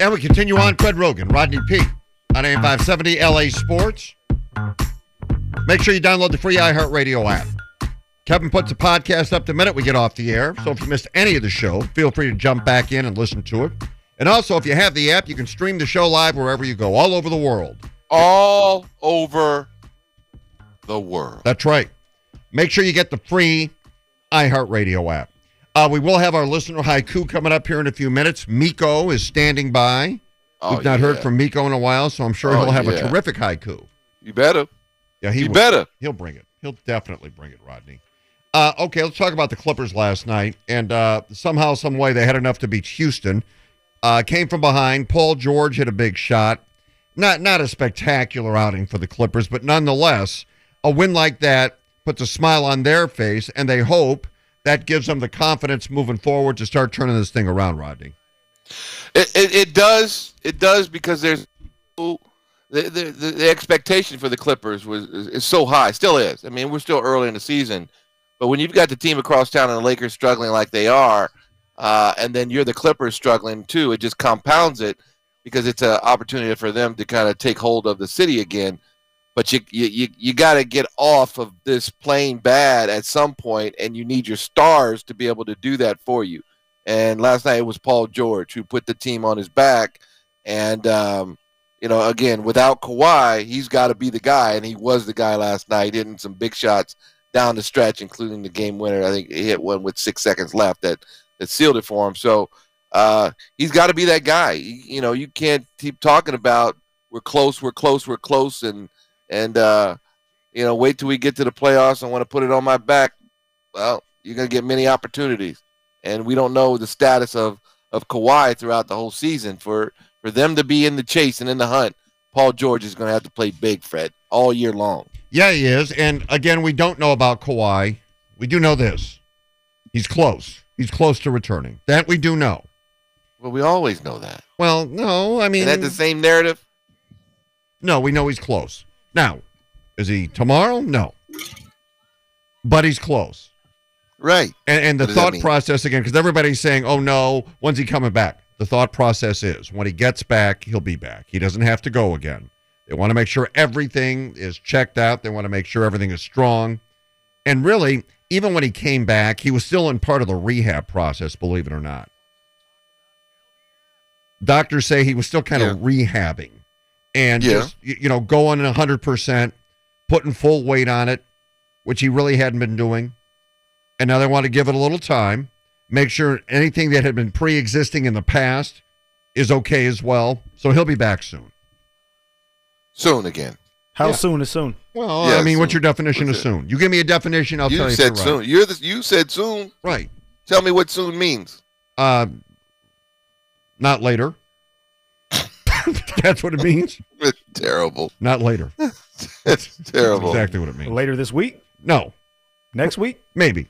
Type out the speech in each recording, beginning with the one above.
And we continue on. Fred Roggin, Rodney Peete. on AM 570 LA Sports. Make sure you download the free iHeartRadio app. Kevin puts a podcast up the minute we get off the air. So if you missed any of the show, feel free to jump back in and listen to it. And also, if you have the app, you can stream the show live wherever you go, all over the world. All over the world. That's right. Make sure you get the free iHeartRadio app. Uh, we will have our listener haiku coming up here in a few minutes. Miko is standing by. Oh, We've not heard from Miko in a while, so I'm sure Oh, he'll have a terrific haiku. You better. Yeah, he better. He'll bring it. He'll definitely bring it, Rodney. Uh, okay, let's talk about the Clippers last night. And uh, somehow, some way, they had enough to beat Houston. Uh, came from behind. Paul George hit a big shot. Not not a spectacular outing for the Clippers, but nonetheless, a win like that puts a smile on their face, and they hope that gives them the confidence moving forward to start turning this thing around, Rodney. It, it, it does. It does because there's the, the, the, expectation for the Clippers was is, is so high. Still is. I mean, we're still early in the season, but when you've got the team across town and the Lakers struggling like they are, uh, and then you're the Clippers struggling too, it just compounds it because it's an opportunity for them to kind of take hold of the city again. But you you you, got to get off of this playing bad at some point, and you need your stars to be able to do that for you. And last night it was Paul George who put the team on his back. And, um, you know, again, without Kawhi, he's got to be the guy. And he was the guy last night, hitting some big shots down the stretch, including the game winner. I think he hit one with six seconds left that, that sealed it for him. So uh, he's got to be that guy. You know, you can't keep talking about we're close, we're close, we're close. And, and uh, you know, wait till we get to the playoffs and want to put it on my back. Well, you're going to get many opportunities and we don't know the status of of Kawhi throughout the whole season. For for them to be in the chase and in the hunt, Paul George is going to have to play big, Fred, all year long. Yeah, he is. And again, we don't know about Kawhi. We do know this. He's close. He's close to returning. That we do know. Well, we always know that. Well, no, I mean, Is that the same narrative? no, we know he's close. Now, is he tomorrow? No. But he's close. Right. And, and the What does that thought process again, because everybody's saying, "Oh no, when's he coming back?" The thought process is, when he gets back, he'll be back. He doesn't have to go again. They want to make sure everything is checked out. They want to make sure everything is strong. And really, even when he came back, he was still in part of the rehab process. Believe it or not, doctors say he was still kind of rehabbing and Yeah. just you know going hundred percent, putting full weight on it, which he really hadn't been doing and now they want to give it a little time, make sure anything that had been pre-existing in the past is okay as well. So he'll be back soon. Soon again. How Yeah. soon is soon? Well, Yeah, I mean, what's your definition What's of soon? You give me a definition, I'll tell you you. said you're soon. right. You're the, you said soon. Right. Tell me what soon means. Uh, not later. That's what it means. Terrible. Not later. It's terrible. Exactly what it means. Later this week? No, Next week? maybe.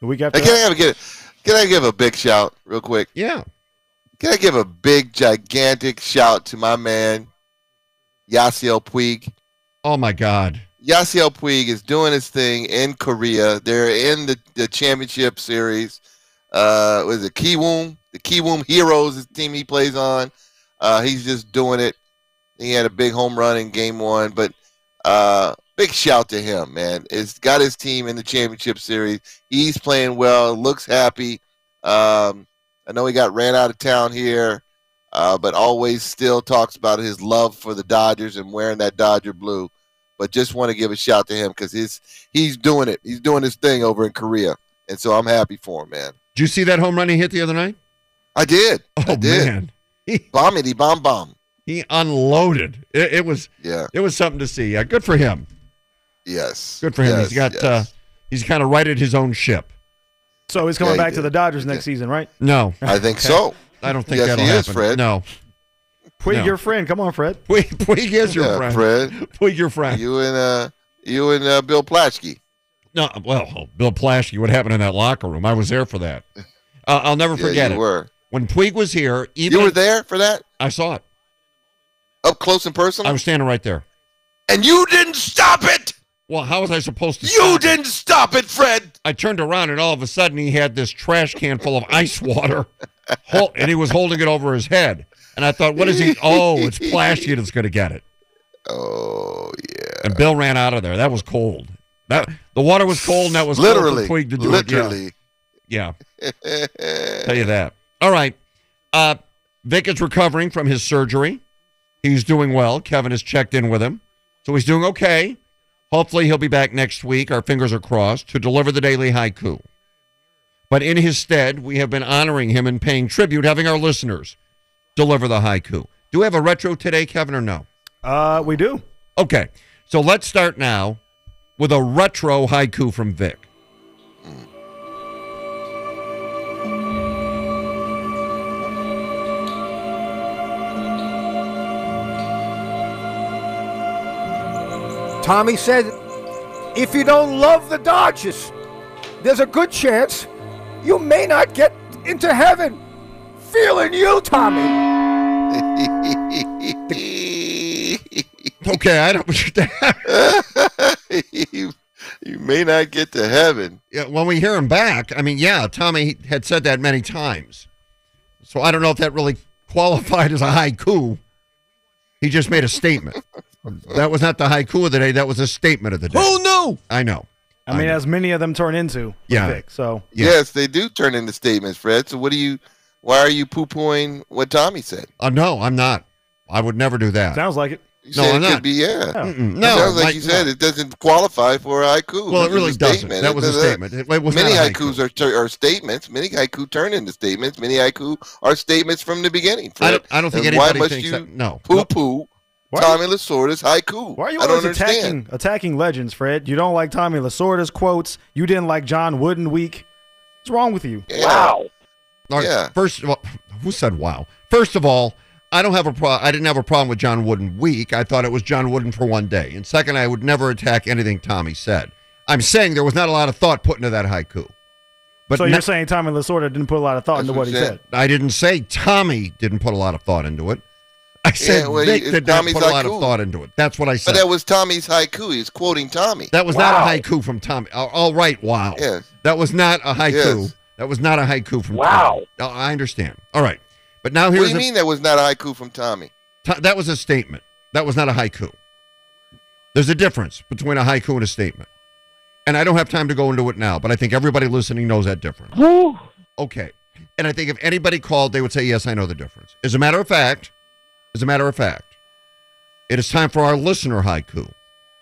The week after? Hey, can I give can I give a big shout real quick? Yeah. Can I give a big, gigantic shout to my man, Yasiel Puig? Oh my God. Yasiel Puig is doing his thing in Korea. They're in the, the championship series. Uh, was it Kiwoom? The Kiwoom Heroes is the team he plays on. Uh, he's just doing it. He had a big home run in game one, but uh, big shout to him, man. It's got his team in the championship series. He's playing well, looks happy. Um, I know he got ran out of town here, uh, but always still talks about his love for the Dodgers and wearing that Dodger blue but just want to give a shout to him because he's he's doing it. He's doing his thing over in Korea, and so I'm happy for him, man. Did you see that home run he hit the other night? I did. Oh I did. man. He, Bombity bomb bomb. he unloaded. It, it was Yeah. it was something to see. Yeah, good for him. Yes. Good for him. Yes, he's got yes. uh he's kind of righted his own ship. So he's coming Yeah, he back to the Dodgers next did. season, right? No. I think so. I don't think Yes, that'll he is. Fred. No. Puig, No. your friend. Come on, Fred. Puig, Puig is your Yeah, friend. Fred. Puig, your friend. You and uh, you and uh, Bill Plaschke. No, well, Bill Plaschke, what happened in that locker room? I was there for that. Uh, I'll never Yeah, forget you it. were. When Puig was here, even You were there for that, I saw it. up close and personal, I was standing right there. and you didn't stop it. Well, how was I supposed to? You stop didn't stop it, Fred. I turned around and all of a sudden he had this trash can full of ice water, and he was holding it over his head. And I thought, what is he? Oh, it's Plaschke that's going to get it. Oh yeah, And Bill ran out of there. That was cold. That the water was cold, and that was literally, Puig to do literally. it. Yeah, yeah. Tell you that. All right. Uh, Vic is recovering from his surgery. He's doing well. Kevin has checked in with him, so he's doing okay. Hopefully, he'll be back next week. Our fingers are crossed to deliver the daily haiku. But in his stead, we have been honoring him and paying tribute, having our listeners deliver the haiku. Do we have a retro today, Kevin, or no? Uh, we do. Okay, so let's start now with a retro haiku from Vic. Tommy said, if you don't love the Dodgers, there's a good chance you may not get into heaven. Feeling you, Tommy. Okay, I don't. you, you may not get to heaven. yeah, when we hear him back, I mean, yeah, Tommy had said that many times. So I don't know if that really qualified as a haiku. He just made a statement. That was not the haiku of the day. That was a statement of the day. Oh no! I know. I mean, know. as many of them turn into. Yeah. Vic, so Yeah. Yes, they do turn into statements, Fred. So what do you? Why are you poo pooing what Tommy said? Uh, no, I'm not. I would never do that. sounds like it. You No, said I'm it not. could be yeah. Mm-mm. It No, sounds like Mike, you said no. it doesn't qualify for a haiku. Well, it It's really a doesn't. statement. That It was a statement. It, it was Many not a haikus are, are statements. Many haiku turn into statements. Many haiku are statements from the beginning. I don't, I don't think And why must thinks you that. No. Poo poo. Why- Tommy Lasorda's haiku. Why are you I don't always understand. attacking attacking legends, Fred? You don't like Tommy Lasorda's quotes. You didn't like John Wooden week. What's wrong with you? Yeah. All right, Yeah. First of all, who said wow? First of all, I don't have a pro- I didn't have a problem with John Wooden week. I thought it was John Wooden for one day. And second, I would never attack anything Tommy said. I'm saying there was not a lot of thought put into that haiku. But so you're saying Tommy Lasorda didn't put a lot of thought into what what he I'm said? I didn't say Tommy didn't put a lot of thought into it. I said well, Vic it's did not Tommy's put a lot of thought into it. That's what I said. But that was Tommy's haiku. He's quoting Tommy. That was not a haiku from Tommy. All- all right, wow. Yes. That was not a haiku. Yes. That was not a haiku from wow. Tommy. I understand. All right. But now here's What do you a- mean that was not a haiku from Tommy? T- that was a statement. That was not a haiku. There's a difference between a haiku and a statement. And I don't have time to go into it now, but I think everybody listening knows that difference. Okay. And I think if anybody called, they would say, yes, I know the difference. As a matter of fact, as a matter of fact, it is time for our listener haiku.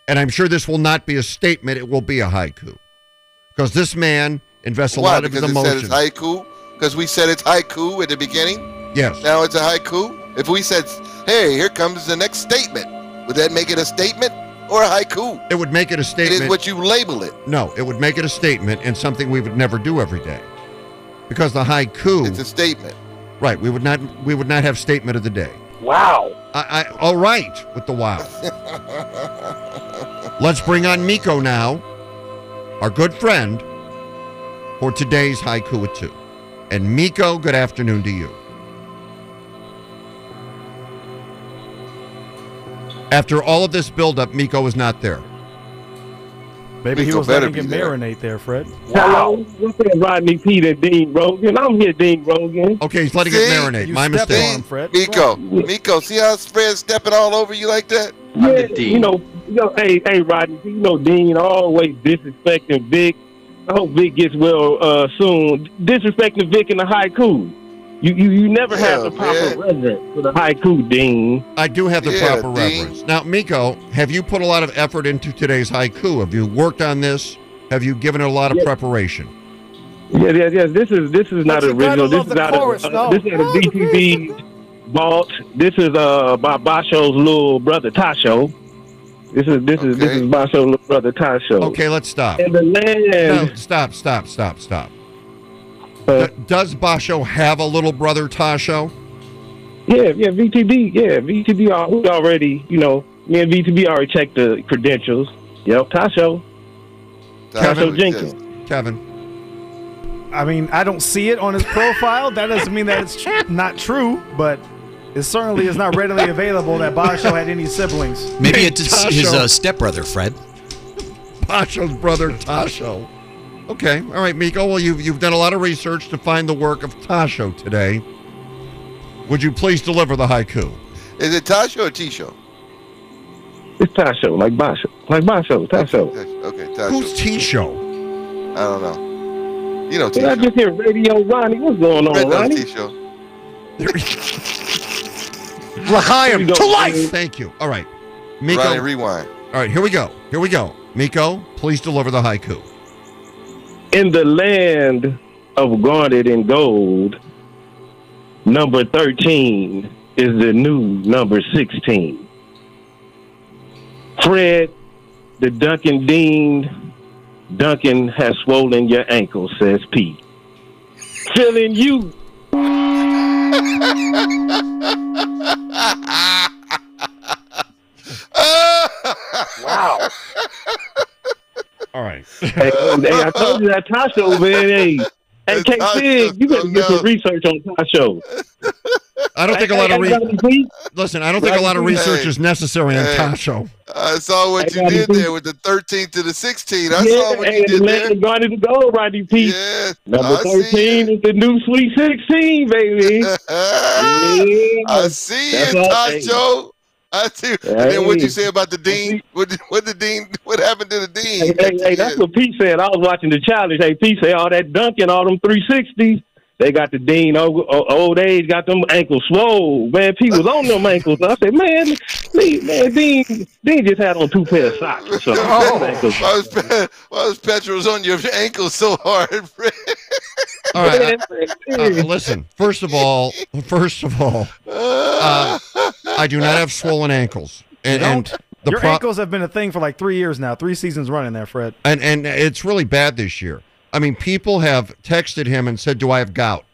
And I'm sure this will not be a statement, it will be a haiku. Because this man invests a Why? lot of his Because it said it's haiku? Because we said it's haiku at the beginning? yes. Now it's a haiku? If we said, hey, here comes the next statement, would that make it a statement or a haiku? It would make it a statement. It is what you label it. No, it would make it a statement and something we would never do every day. Because the haiku, It's a statement. right? We would not we would not have statement of the day. Wow. I, I all right with the wow. Let's bring on Miko now, our good friend, for today's haiku at two. And Miko, good afternoon to you. After all of this buildup, Miko is not there. Maybe he was letting it there. marinate there, Fred. Hello, what's that, Rodney Peter, Dean Roggin? I'm here, Dean Roggin. Okay, he's letting See? it marinate. You My stepped mistake. on him, Fred. Miko, Miko, see how Fred's stepping all over you like that? Yeah, you know, you know, hey, hey, Rodney, you know, Dean always disrespecting Vic. I hope Vic gets well uh, soon. Disrespecting Vic in the haiku. You, you, you never have the proper man. reverence for the haiku, Dean. I do have the Yeah, proper Dean. reference. Now, Miko, have you put a lot of effort into today's haiku? Have you worked on this? Have you given it a lot of Yes. preparation? Yes, yes, yes. This is this is not But you gotta original. This is the out chorus, of no. uh, this is out of BTV vault. This is uh by Basho's little brother Tasho. This is this is this is Basho's little brother Tasho. Okay, let's stop. And the land. No, stop, stop, stop, stop. Uh, D- does Basho have a little brother, Tasho? yeah, yeah, VTB, yeah, VTB. al- We already, you know, me and VTB already checked the credentials. Yep, Tasho. Tasho Jenkins. Kevin. I mean, I don't see it on his profile. That doesn't mean that it's tr- not true, but it certainly is not readily available that Basho had any siblings. Maybe Hey, it's his uh, stepbrother, Fred. Basho's brother, Tasho. Okay, all right, Miko. Well, you've you've done a lot of research to find the work of Tasho today. Would you please deliver the haiku? Is it Tasho or Tisho? It's Tasho, like Basho, like Basho, Tasho. Okay, Tasho. Who's Tisho? I don't know. You know Did I just hear Radio Ronnie? What's going on, Red Ronnie? Tisho. L'chaim Here to life. Thank you. All right, Miko. Ronnie, rewind. all right, here we go. Here we go. Miko, please deliver the haiku. In the land of guarded in gold, number 13 is the new number 16. Fred, the Duncan Dean, Duncan has swollen your ankle, says Pete. Feeling you. Hey, hey, I told you that Tasho, man. Hey, hey, K Tasho, Fig, you better get some research on Tasho. I don't think a lot of Hey, re- hey, Ronnie Pete, listen. I don't think a lot of research is necessary on Hey. Tasho. I saw what you did there with the 13 to the 16. I yeah, saw what you did there. of guarded in gold, Rodney Peete. Yeah. Number I 13 is the new Sweet 16, baby. Yeah. I see That's it, all- Tacho. I see. And then what'd you say about the dean? What what the dean? What happened to the dean? Hey, hey, hey, that's what Pete said. I was watching the challenge. Hey, Pete said all that dunking, all them 360s. They got the Dean old, old age, got them ankles swole. Man, Pete was on them ankles. I said, man, man, Dean, Dean just had on two pair of socks or something. Oh, why was, why was Petros on your ankles so hard? Fred? All right. Man, Uh, listen. First of all, first of all, uh, I do not have swollen ankles, and, and the Your pro- ankles have been a thing for like three years now, three seasons running there, Fred. and and it's really bad this year. I mean, people have texted him and said, "Do I have gout?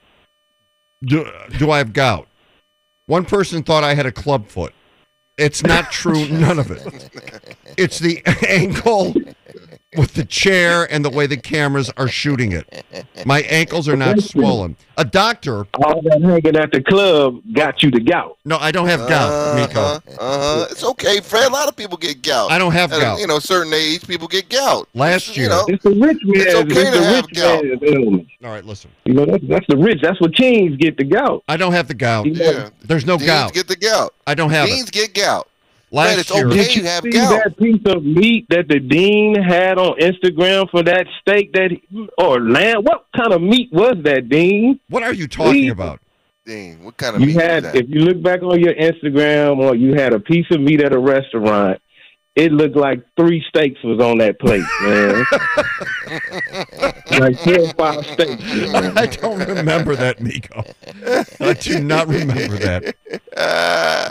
Do do I have gout?" One person thought I had a club foot. It's not true. None of it. It's the ankle with the chair and the way the cameras are shooting it. My ankles are not swollen. A doctor. all that hanging at the club got you the gout. No, I don't have gout, Miko. Uh-huh, uh-huh. It's okay, Fred. A lot of people get gout. I don't have At a, gout. You know, certain age, people get gout. Last year. You know, It's the rich man. It's okay it's to have rich gout. illness. All right, listen. You know, that's, that's the rich. That's what kings get the gout. I don't have the gout. Yeah. There's no Deans gout. get the gout. I don't have Deans it. get gout. Last it's year. okay. Did you You have see gout. that piece of meat that the dean had on Instagram for that steak that he, or lamb? What kind of meat was that, Dean? What are you talking Please. about? Dean, what kind of You meat had, is that? if you look back on your Instagram, or you had a piece of meat at a restaurant. It looked like three steaks was on that plate, man. like four or five steaks. man. I don't remember that, Miko. I do not remember that.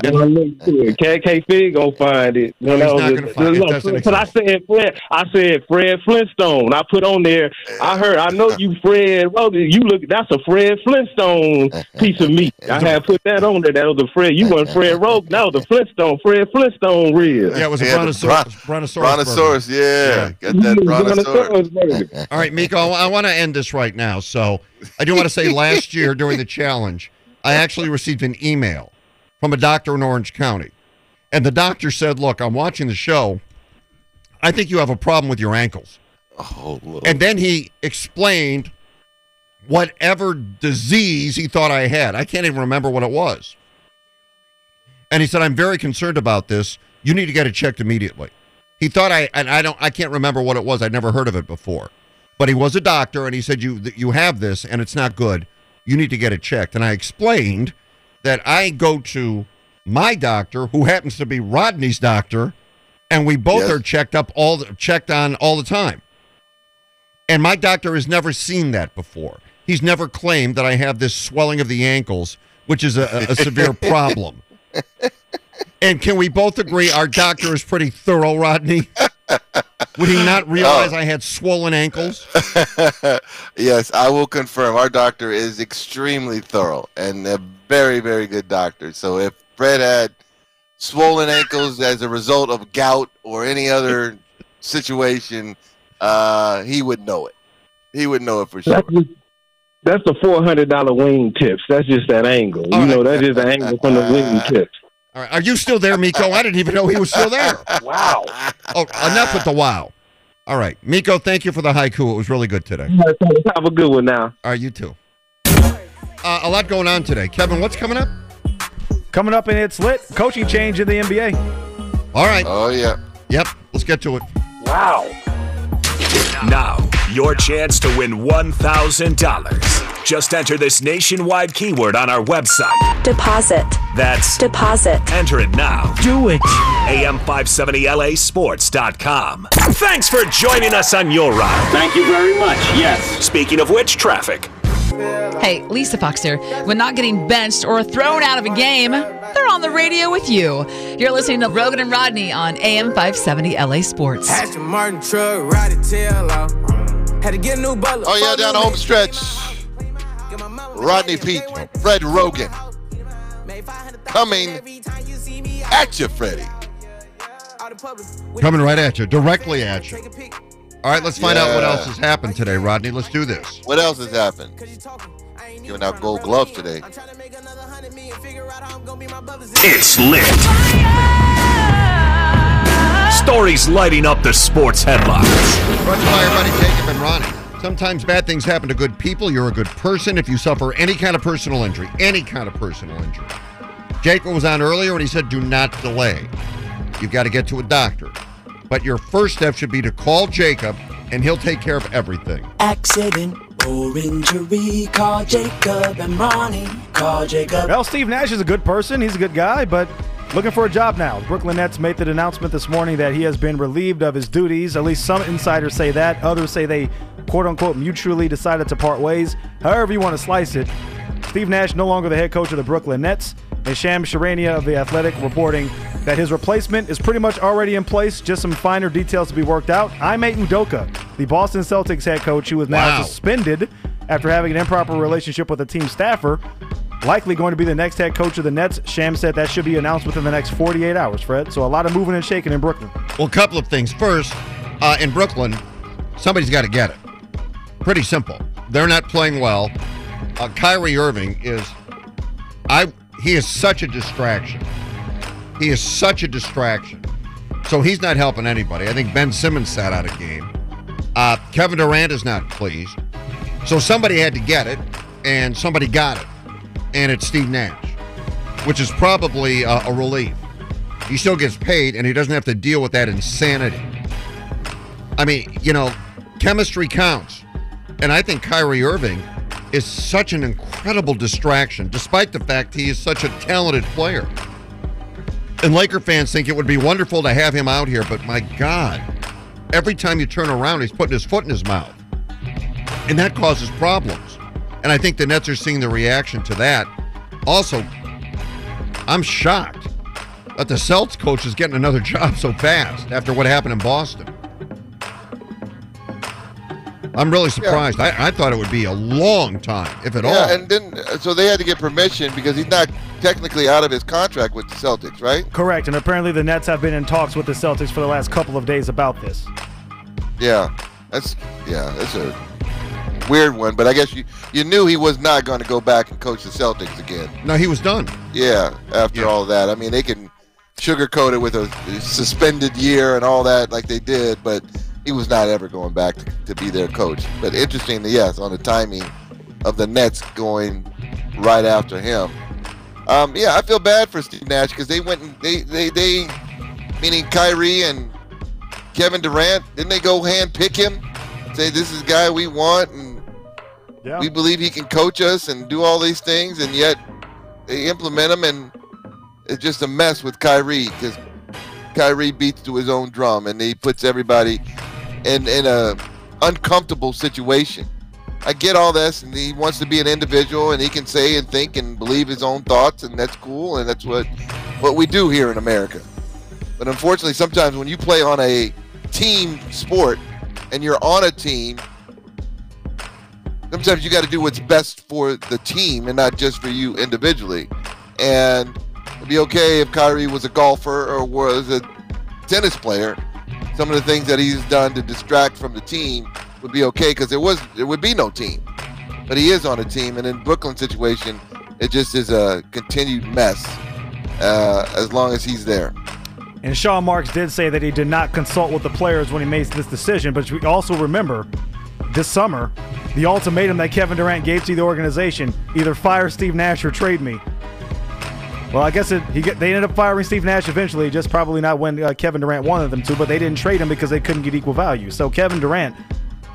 Then I looked to it. KK Fig gonna find it. No, When he's was not gonna find it. It look, doesn't But I said Fred. I said Fred Flintstone. I put on there. I heard. I know you, Fred. Well, you look. That's a Fred Flintstone piece of meat. I had put that on there. That was a Fred. You weren't Fred Rogue. That was a Flintstone. Fred Flintstone rib. Yeah, it was a Yeah, the brontosaurus. brontosaurus. Brontosaurus, yeah. Got that brontosaurus. All right, Miko, I want to end this right now. So I do want to say last year during the challenge, I actually received an email from a doctor in Orange County. And the doctor said, Look, I'm watching the show. I think you have a problem with your ankles. Oh, Lord. And then he explained whatever disease he thought I had. I can't even remember what it was. And he said, I'm very concerned about this. You need to get it checked immediately. He thought I, and I don't, I can't remember what it was. I'd never heard of it before. But he was a doctor and he said, you, you have this and it's not good. You need to get it checked. And I explained that I go to my doctor, who happens to be Rodney's doctor, and we both Yes. are checked up all the, checked on all the time. And my doctor has never seen that before. He's never claimed that I have this swelling of the ankles, which is a, a, a severe problem. And can we both agree our doctor is pretty thorough, Rodney? Would he not realize I had swollen ankles? yes, I will confirm. Our doctor is extremely thorough and a very, very good doctor. So if Fred had swollen ankles as a result of gout or any other situation, uh, he would know it. He would know it for sure. That's, that's the four hundred dollar wing tips. That's just that angle. All you know, that's just the angle from the wing tips. All right. Are you still there, Miko? I didn't even know he was still there. Wow. Oh, enough with the wow. All right. Miko, thank you for the haiku. It was really good today. Have a good one now. All right, you too. Uh, a lot going on today. Kevin, what's coming up? Coming up in It's Lit, coaching change in the NBA. All right. Oh yeah. Yep. Let's get to it. Wow. Now, your chance to win $1,000. Just enter this nationwide keyword on our website. Deposit. That's Deposit. enter it now. Do it. AM570LASports.com. Thanks for joining us on your ride. Thank you very much. Yes. Speaking of which, traffic. Hey, Lisa Fox here. When not getting benched or thrown out of a game, they're on the radio with you. You're listening to Roggin and Rodney on AM 570 LA Sports. Aston Martin truck, ride the tail out. Had to get a new butler. Oh yeah, down the home stretch. Rodney Peete, Fred Roggin, coming at you, Freddie. Coming right at you, directly at you. All right, let's find out what else has happened today, Rodney. Let's do this. What else has happened? Giving out gold gloves today. It's lit. Stories lighting up the sports headlines. Brought to you by our buddy Jacob Emrani. Sometimes bad things happen to good people. You're a good person if you suffer any kind of personal injury. Any kind of personal injury. Jacob was on earlier and he said, do not delay. You've got to get to a doctor. But your first step should be to call Jacob and he'll take care of everything. Accident or injury, call Jacob Emrani. Call Jacob. Well, Steve Nash is a good person. He's a good guy, but looking for a job now. The Brooklyn Nets made the announcement this morning that he has been relieved of his duties. At least some insiders say that. Others say they, quote unquote, mutually decided to part ways. However, you want to slice it. Steve Nash no longer the head coach of the Brooklyn Nets. And Shams Charania of The Athletic reporting that his replacement is pretty much already in place, just some finer details to be worked out. Ime Udoka, the Boston Celtics head coach, who is now Wow. suspended after having an improper relationship with a team staffer, likely going to be the next head coach of the Nets. Shams said that should be announced within the next 48 hours, Fred. So a lot of moving and shaking in Brooklyn. Well, a couple of things. First, uh, in Brooklyn, somebody's got to get it. Pretty simple. They're not playing well. Uh, Kyrie Irving is, I. He is such a distraction. He is such a distraction. So he's not helping anybody. I think Ben Simmons sat out a game. Uh, Kevin Durant is not pleased. So somebody had to get it, and somebody got it, and it's Steve Nash, which is probably uh, a relief. He still gets paid, and he doesn't have to deal with that insanity. I mean, you know, chemistry counts. And I think Kyrie Irving is such an incredible distraction, despite the fact he is such a talented player. And Laker fans think it would be wonderful to have him out here, but my God, every time you turn around, he's putting his foot in his mouth. And that causes problems. And I think the Nets are seeing the reaction to that. Also, I'm shocked that the Celtics coach is getting another job so fast after what happened in Boston. I'm really surprised. I, I thought it would be a long time, if at all. Yeah, and then uh, so they had to get permission because he's not technically out of his contract with the Celtics, right? Correct. And apparently the Nets have been in talks with the Celtics for the last couple of days about this. Yeah, that's yeah, that's a weird one. But I guess you you knew he was not going to go back and coach the Celtics again. No, he was done. Yeah, after all that, I mean they can sugarcoat it with a suspended year and all that like they did, but he was not ever going back to, to be their coach. But interestingly, yes, on the timing of the Nets going right after him. Um, yeah, I feel bad for Steve Nash because they went and they, they they meaning Kyrie and Kevin Durant didn't they go hand pick him, say this is the guy we want and Yeah. we believe he can coach us and do all these things, and yet they implement him, and it's just a mess with Kyrie because Kyrie beats to his own drum, and he puts everybody in in a uncomfortable situation. I get all this, and he wants to be an individual, and he can say and think and believe his own thoughts, and that's cool, and that's what what we do here in America. But unfortunately, sometimes when you play on a team sport and you're on a team, sometimes you got to do what's best for the team and not just for you individually. And it'd be okay if Kyrie was a golfer or was a tennis player. Some of the things that he's done to distract from the team would be okay because there was there would be no team. But he is on a team, and in Brooklyn's situation, it just is a continued mess uh, as long as he's there. And Sean Marks did say that he did not consult with the players when he made this decision, but we also remember this summer the ultimatum that Kevin Durant gave to the organization either fire Steve Nash or trade me. Well, I guess it, get, they ended up firing Steve Nash eventually, just probably not when uh, Kevin Durant wanted them to, but they didn't trade him because they couldn't get equal value. So Kevin Durant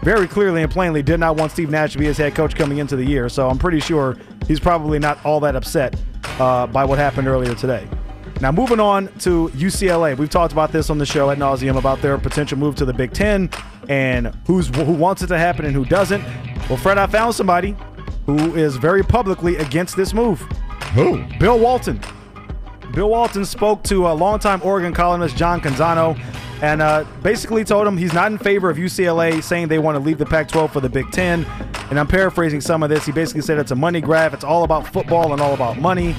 very clearly and plainly did not want Steve Nash to be his head coach coming into the year. So I'm pretty sure he's probably not all that upset uh, by what happened earlier today. Now, moving on to UCLA, we've talked about this on the show at nauseum about their potential move to the Big Ten and who's who wants it to happen and who doesn't. Well, Fred, I found somebody who is very publicly against this move. Who? Bill Walton. Bill Walton spoke to a longtime Oregon columnist John Canzano and uh, basically told him he's not in favor of UCLA saying they want to leave the Pac 12 for the Big Ten. And I'm paraphrasing some of this. He basically said it's a money grab, it's all about football and all about money.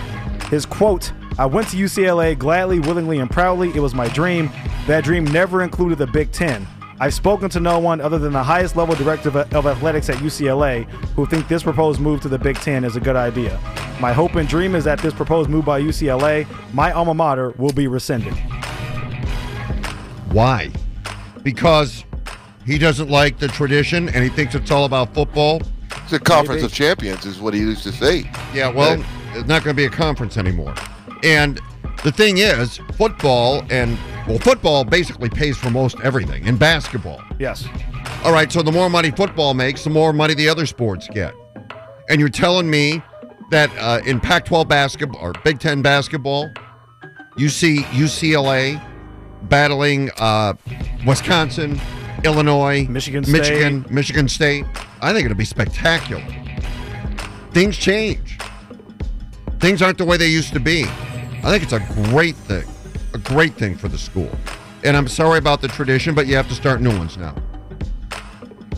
His quote I went to UCLA gladly, willingly, and proudly. It was my dream. That dream never included the Big Ten. I've spoken to no one other than the highest level director of athletics at UCLA who think this proposed move to the Big Ten is a good idea. My hope and dream is that this proposed move by UCLA, my alma mater, will be rescinded. Why? Because he doesn't like the tradition and he thinks it's all about football. It's a conference Maybe. of champions, is what he used to say. Yeah, well, it's not going to be a conference anymore. And the thing is, football and well, football basically pays for most everything, and basketball. Yes. All right, so the more money football makes, the more money the other sports get. And you're telling me that uh, in Pac-12 basketball or Big Ten basketball, you see UCLA battling uh, Wisconsin, Illinois, Michigan State. Michigan, Michigan State. I think it'll be spectacular. Things change. Things aren't the way they used to be. I think it's a great thing, a great thing for the school. And I'm sorry about the tradition, but you have to start new ones now.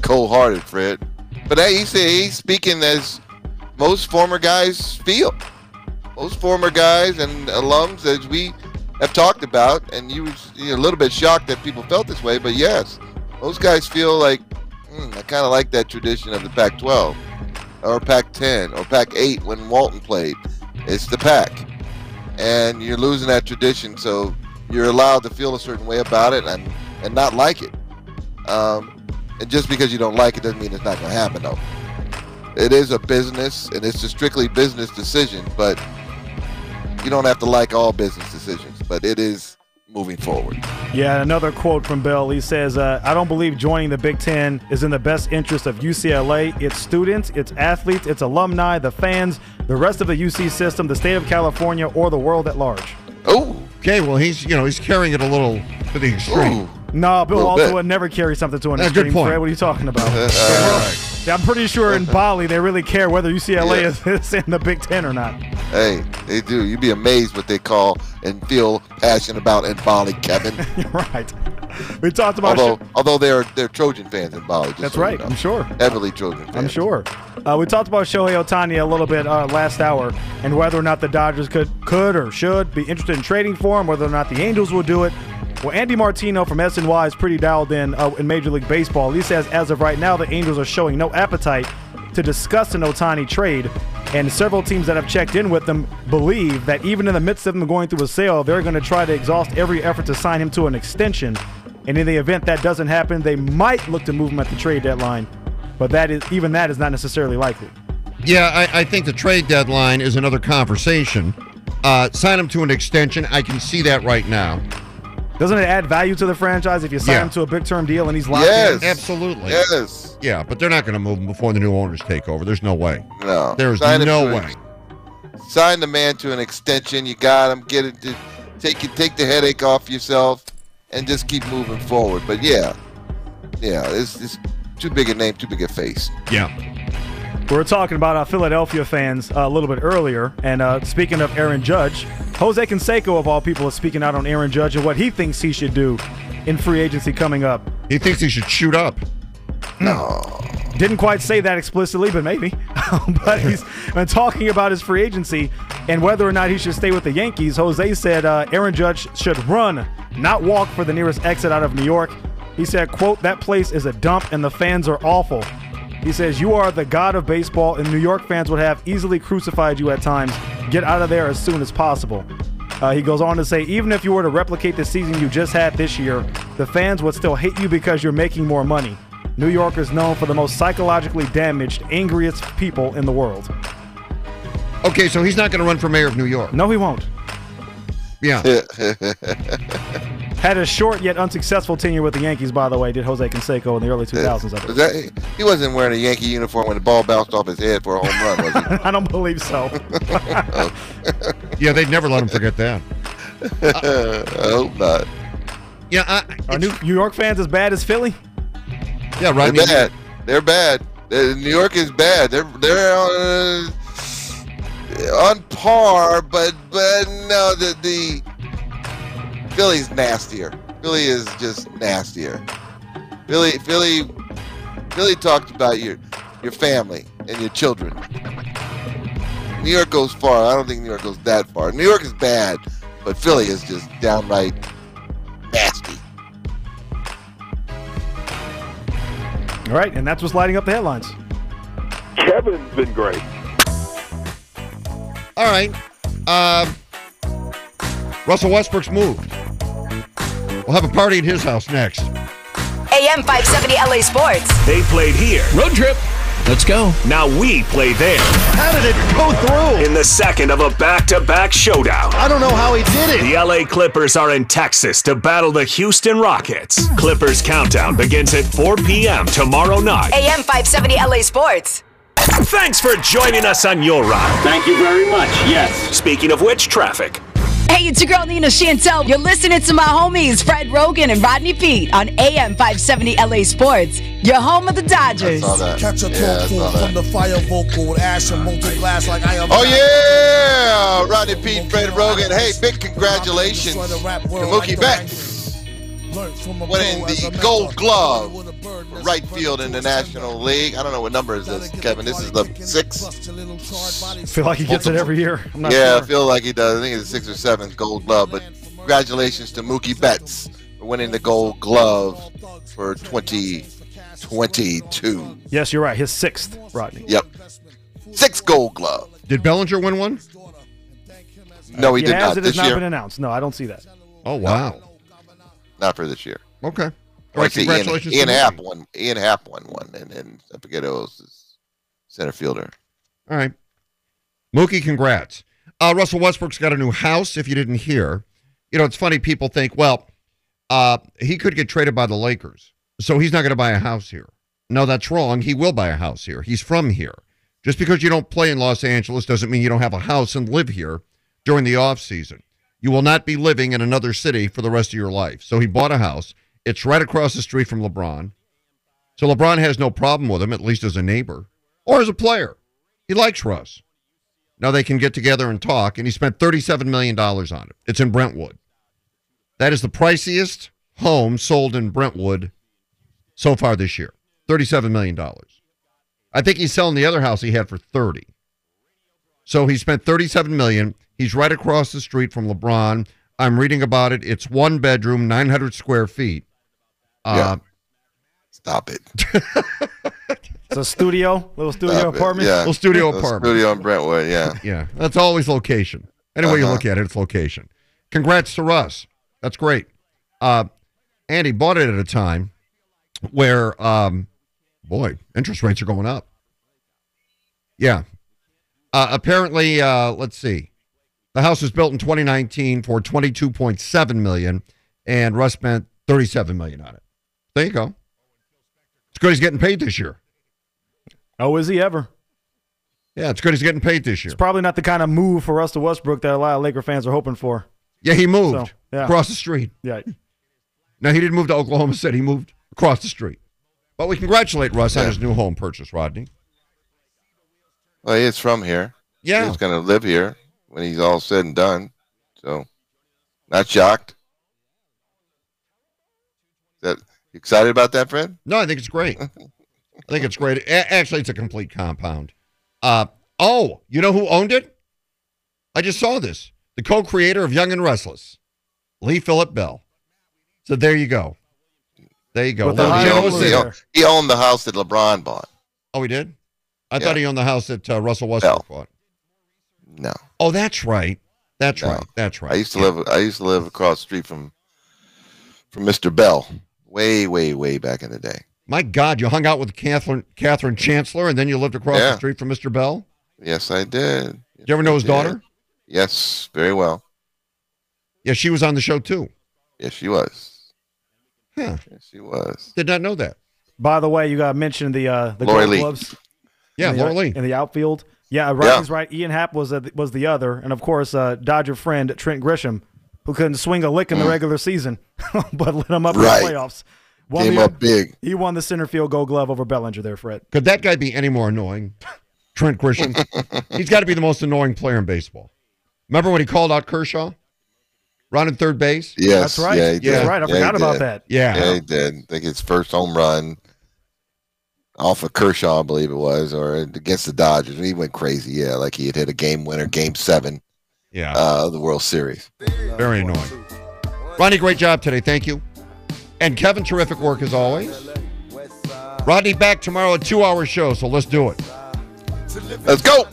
Cold-hearted, Fred. But hey, he he's speaking as most former guys feel. Most former guys and alums, as we have talked about, and you were a little bit shocked that people felt this way, but yes, most guys feel like hmm, I kind of like that tradition of the Pac-12 or Pac-10 or Pac-8 when Walton played. It's the Pac, and you're losing that tradition, so you're allowed to feel a certain way about it and and not like it. Um, and just because you don't like it doesn't mean it's not going to happen, though. It is a business, and it's a strictly business decision, but you don't have to like all business decisions, but it is moving forward. Yeah, another quote from Bill. He says, uh, I don't believe joining the Big Ten is in the best interest of UCLA, its students, its athletes, its alumni, the fans, the rest of the UC system, the state of California, or the world at large. Oh. Okay, well, he's, you know, he's carrying it a little to the extreme. Ooh. No, Bill also would never carry something to an That's extreme. Fred, what are you talking about? right. I'm pretty sure in Bali they really care whether UCLA yeah. is in the Big Ten or not. Hey, they do. You'd be amazed what they call and feel passionate about in Bali, Kevin. You're right. We talked about although although they're they're Trojan fans in Bali. That's so right. You know. I'm sure. Heavily Trojan fans. I'm sure. Uh, we talked about Shohei Ohtani a little bit uh, last hour and whether or not the Dodgers could could or should be interested in trading for him, whether or not the Angels will do it. Well, Andy Martino from SNY is pretty dialed in uh, in Major League Baseball. He says as of right now, the Angels are showing no appetite to discuss an Ohtani trade, and several teams that have checked in with them believe that even in the midst of them going through a sale, they're going to try to exhaust every effort to sign him to an extension. And in the event that doesn't happen, they might look to move him at the trade deadline, but that is even that is not necessarily likely. Yeah, I, I think the trade deadline is another conversation. Uh, sign him to an extension. I can see that right now. Doesn't it add value to the franchise if you sign Yeah. him to a big term deal and he's locked Yes. in? Absolutely. Yes. Yeah, but they're not going to move him before the new owners take over. There's no way. No. There's Sign him no to an way. Sign the man to an extension. You got him. Get it. To, take it. Take the headache off yourself, and just keep moving forward. But yeah, yeah, it's, it's too big a name, too big a face. Yeah. We were talking about uh, Philadelphia fans uh, a little bit earlier, and uh, speaking of Aaron Judge, Jose Canseco of all people is speaking out on Aaron Judge and what he thinks he should do in free agency coming up. He thinks he should shoot up. No. Didn't quite say that explicitly, but maybe. but he's been talking about his free agency and whether or not he should stay with the Yankees. Jose said uh, Aaron Judge should run, not walk for the nearest exit out of New York. He said, quote, that place is a dump and the fans are awful. He says, you are the god of baseball and New York fans would have easily crucified you at times. Get out of there as soon as possible. Uh, he goes on to say, even if you were to replicate the season you just had this year, the fans would still hate you because you're making more money. New York is known for the most psychologically damaged, angriest people in the world. Okay, so he's not going to run for mayor of New York. No, he won't. Yeah. Had a short yet unsuccessful tenure with the Yankees, by the way, did Jose Canseco in the early 2000s. I Was that, he wasn't wearing a Yankee uniform when the ball bounced off his head for a home run, was he? I don't believe so. Yeah, they'd never let him forget that. I hope not. Yeah, I, Are New, New York fans as bad as Philly? yeah, right. They're bad. They're bad. Uh, New York is bad. They're they're on, on par, but but no, the the Philly's nastier. Philly is just nastier. Philly Philly Philly talked about your your family and your children. New York goes far. I don't think New York goes that far. New York is bad, but Philly is just downright nasty. All right, and that's what's lighting up the headlines. Kevin's been great. All right. Um, Russell Westbrook's moved. We'll have a party at his house next. AM 570 LA Sports. They played here. Road trip. Let's go. Now we play there. How did it go through? In the second of a back-to-back showdown. I don't know how he did it. The LA Clippers are in Texas to battle the Houston Rockets. Clippers countdown begins at 4 p.m. tomorrow night. AM 570 LA Sports. Thanks for joining us on your ride. Thank you very much. Yes. Speaking of which, traffic. Hey, it's your girl Nina Chantel. You're listening to my homies Fred Roggin and Rodney Peete on AM 570 LA Sports. Your home of the Dodgers. Catch a Yeah, talk from the fire vocal with ash and molten glass like I am. Oh yeah, Rodney Peete, Fred Roggin. Hey, big congratulations to Mookie Betts winning the Gold Glove for right field in the National League. I don't know what number is this, Kevin. This is the sixth. I feel like he gets it every year. I'm not Yeah, sure. I feel like he does. I think it's the sixth or seventh Gold Glove. But congratulations to Mookie Betts for winning the Gold Glove for 2022. Yes, you're right. His sixth, Rodney. Yep, six Gold Glove. Did Bellinger win one? No, he He did has, not it this has not year. been announced. No, I don't see that. Oh, wow. Not for this year. Okay. Right, congratulations. Ian, Ian Happ won. Ian Happ won one, and then I forget who else is center fielder. All right. Mookie, congrats. Uh, Russell Westbrook's got a new house, if you didn't hear. You know, it's funny, people think, well, uh, he could get traded by the Lakers, so he's not going to buy a house here. No, that's wrong. He will buy a house here. He's from here. Just because you don't play in Los Angeles doesn't mean you don't have a house and live here during the off season. You will not be living in another city for the rest of your life. So he bought a house. It's right across the street from LeBron. So LeBron has no problem with him, at least as a neighbor or as a player. He likes Russ. Now they can get together and talk, and he spent $37 million on it. It's in Brentwood. That is the priciest home sold in Brentwood so far this year. $37 million. I think he's selling the other house he had for 30. So he spent 37 million. He's right across the street from LeBron. I'm reading about it. It's one bedroom, 900 square feet. Uh, Stop it. It's a studio, little studio Stop apartment. Yeah. Little studio The apartment. Studio in Brentwood. Yeah. Yeah, that's always location. Any way you Uh-huh. look at it, it's location. Congrats to Russ. That's great. Uh, Andy bought it at a time where, um, boy, interest rates are going up. Yeah. Uh, apparently, uh, let's see. The house was built in 2019 for 22.7 million, and Russ spent 37 million on it. There you go. It's good he's getting paid this year. Oh, is he ever? Yeah, it's good he's getting paid this year. It's probably not the kind of move for Russell Westbrook that a lot of Laker fans are hoping for. Yeah, he moved So, yeah. across the street. Yeah. No, he didn't move to Oklahoma City. He moved across the street. But we congratulate Russ on his new home purchase, Rodney. Well, he is from here. Yeah. He's going to live here when he's all said and done. So, not shocked. That you excited about that, Fred? No, I think it's great. I think it's great. A- actually, it's a complete compound. Uh, oh, you know who owned it? I just saw this. The co-creator of Young and Restless, Lee Phillip Bell. So there you go. There you go. With the Little high Joe He owned, he, owned, he owned the house that LeBron bought. Oh, he did. I Yeah. thought he owned the house that uh, Russell Westbrook bought. No, Oh, that's right. That's No. right. That's right. I used to Yeah. live. I used to live across the street from from Mr. Bell, way, way, way back in the day. My God, you hung out with Catherine Catherine Chancellor, and then you lived across the street from Mr. Bell. Yes, I did. Did you ever know his did. daughter? Yes, very well. Yeah, she was on the show too. Yes, she was. Huh. Yes, she was. Did not know that. By the way, you got mentioned the uh, the Lori Gold Lee. Gloves. Yeah, in the, Lauralee. in the outfield. Yeah, Rodney's right. Ian Happ was uh, was the other, and of course, uh, Dodger friend Trent Grisham, who couldn't swing a lick in the regular season, but lit him up Mm. Right. in the playoffs. Won Came the- up big. He won the center field Gold Glove over Bellinger there, Fred. Could that guy be any more annoying? Trent Grisham. He's got to be the most annoying player in baseball. Remember when he called out Kershaw? Running third base? Yes, That's right. Yeah, he That's right. I Yeah, forgot about did. that. Yeah. Yeah, he did. I think his first home run off of Kershaw, I believe it was, or against the Dodgers. He went crazy. Yeah, like he had hit a game winner, game seven Yeah. uh, the World Series. Very annoying. Ronnie, great job today. Thank you. And Kevin, terrific work as always. Rodney back tomorrow a two hour show, so let's do it. Let's go.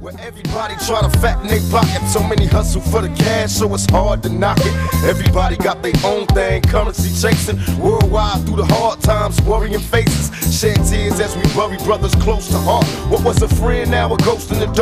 Where everybody try to fatten their pocket. So many hustle for the cash, so it's hard to knock it. Everybody got their own thing, currency chasing. Worldwide through the hard times, worrying faces. Shed tears as we bury brothers close to heart. What was a friend, now a ghost in the dark.